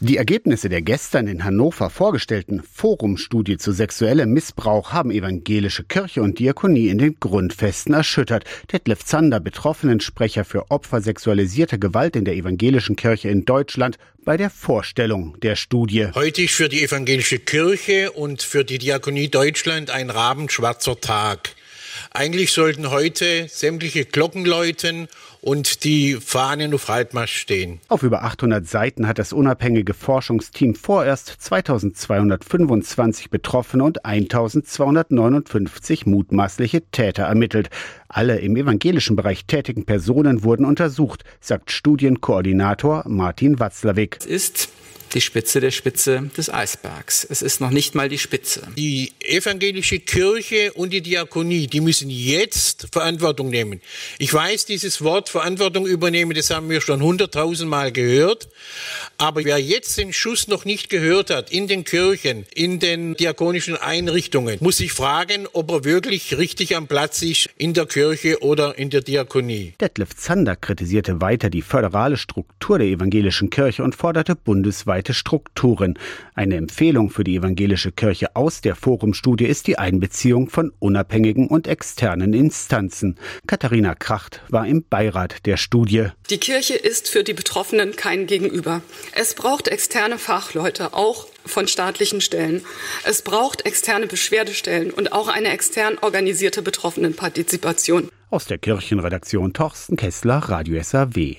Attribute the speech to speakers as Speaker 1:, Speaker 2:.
Speaker 1: Die Ergebnisse der gestern in Hannover vorgestellten Forumstudie zu sexuellem Missbrauch haben evangelische Kirche und Diakonie in den Grundfesten erschüttert. Detlef Zander, Betroffenensprecher für Opfer sexualisierter Gewalt in der evangelischen Kirche in Deutschland, bei der Vorstellung der Studie.
Speaker 2: Heute ist für die evangelische Kirche und für die Diakonie Deutschland ein rabenschwarzer Tag. Eigentlich sollten heute sämtliche Glocken läuten und die Fahnen auf Halbmast stehen.
Speaker 1: Auf über 800 Seiten hat das unabhängige Forschungsteam vorerst 2225 Betroffene und 1259 mutmaßliche Täter ermittelt. Alle im evangelischen Bereich tätigen Personen wurden untersucht, sagt Studienkoordinator Martin Watzlawick.
Speaker 3: Es ist die Spitze der Spitze des Eisbergs. Es ist noch nicht mal die Spitze.
Speaker 2: Die evangelische Kirche und die Diakonie, die müssen jetzt Verantwortung nehmen. Ich weiß, dieses Wort Verantwortung übernehmen, das haben wir schon hunderttausendmal gehört. Aber wer jetzt den Schuss noch nicht gehört hat in den Kirchen, in den diakonischen Einrichtungen, muss sich fragen, ob er wirklich richtig am Platz ist in der Kirche oder in der Diakonie.
Speaker 1: Detlef Zander kritisierte weiter die föderale Struktur der evangelischen Kirche und forderte bundesweit weltweite Strukturen. Eine Empfehlung für die evangelische Kirche aus der Forumstudie ist die Einbeziehung von unabhängigen und externen Instanzen. Katharina Kracht war im Beirat der Studie.
Speaker 4: Die Kirche ist für die Betroffenen kein Gegenüber. Es braucht externe Fachleute, auch von staatlichen Stellen. Es braucht externe Beschwerdestellen und auch eine extern organisierte Betroffenenpartizipation.
Speaker 1: Aus der Kirchenredaktion Torsten Kessler, Radio SAW.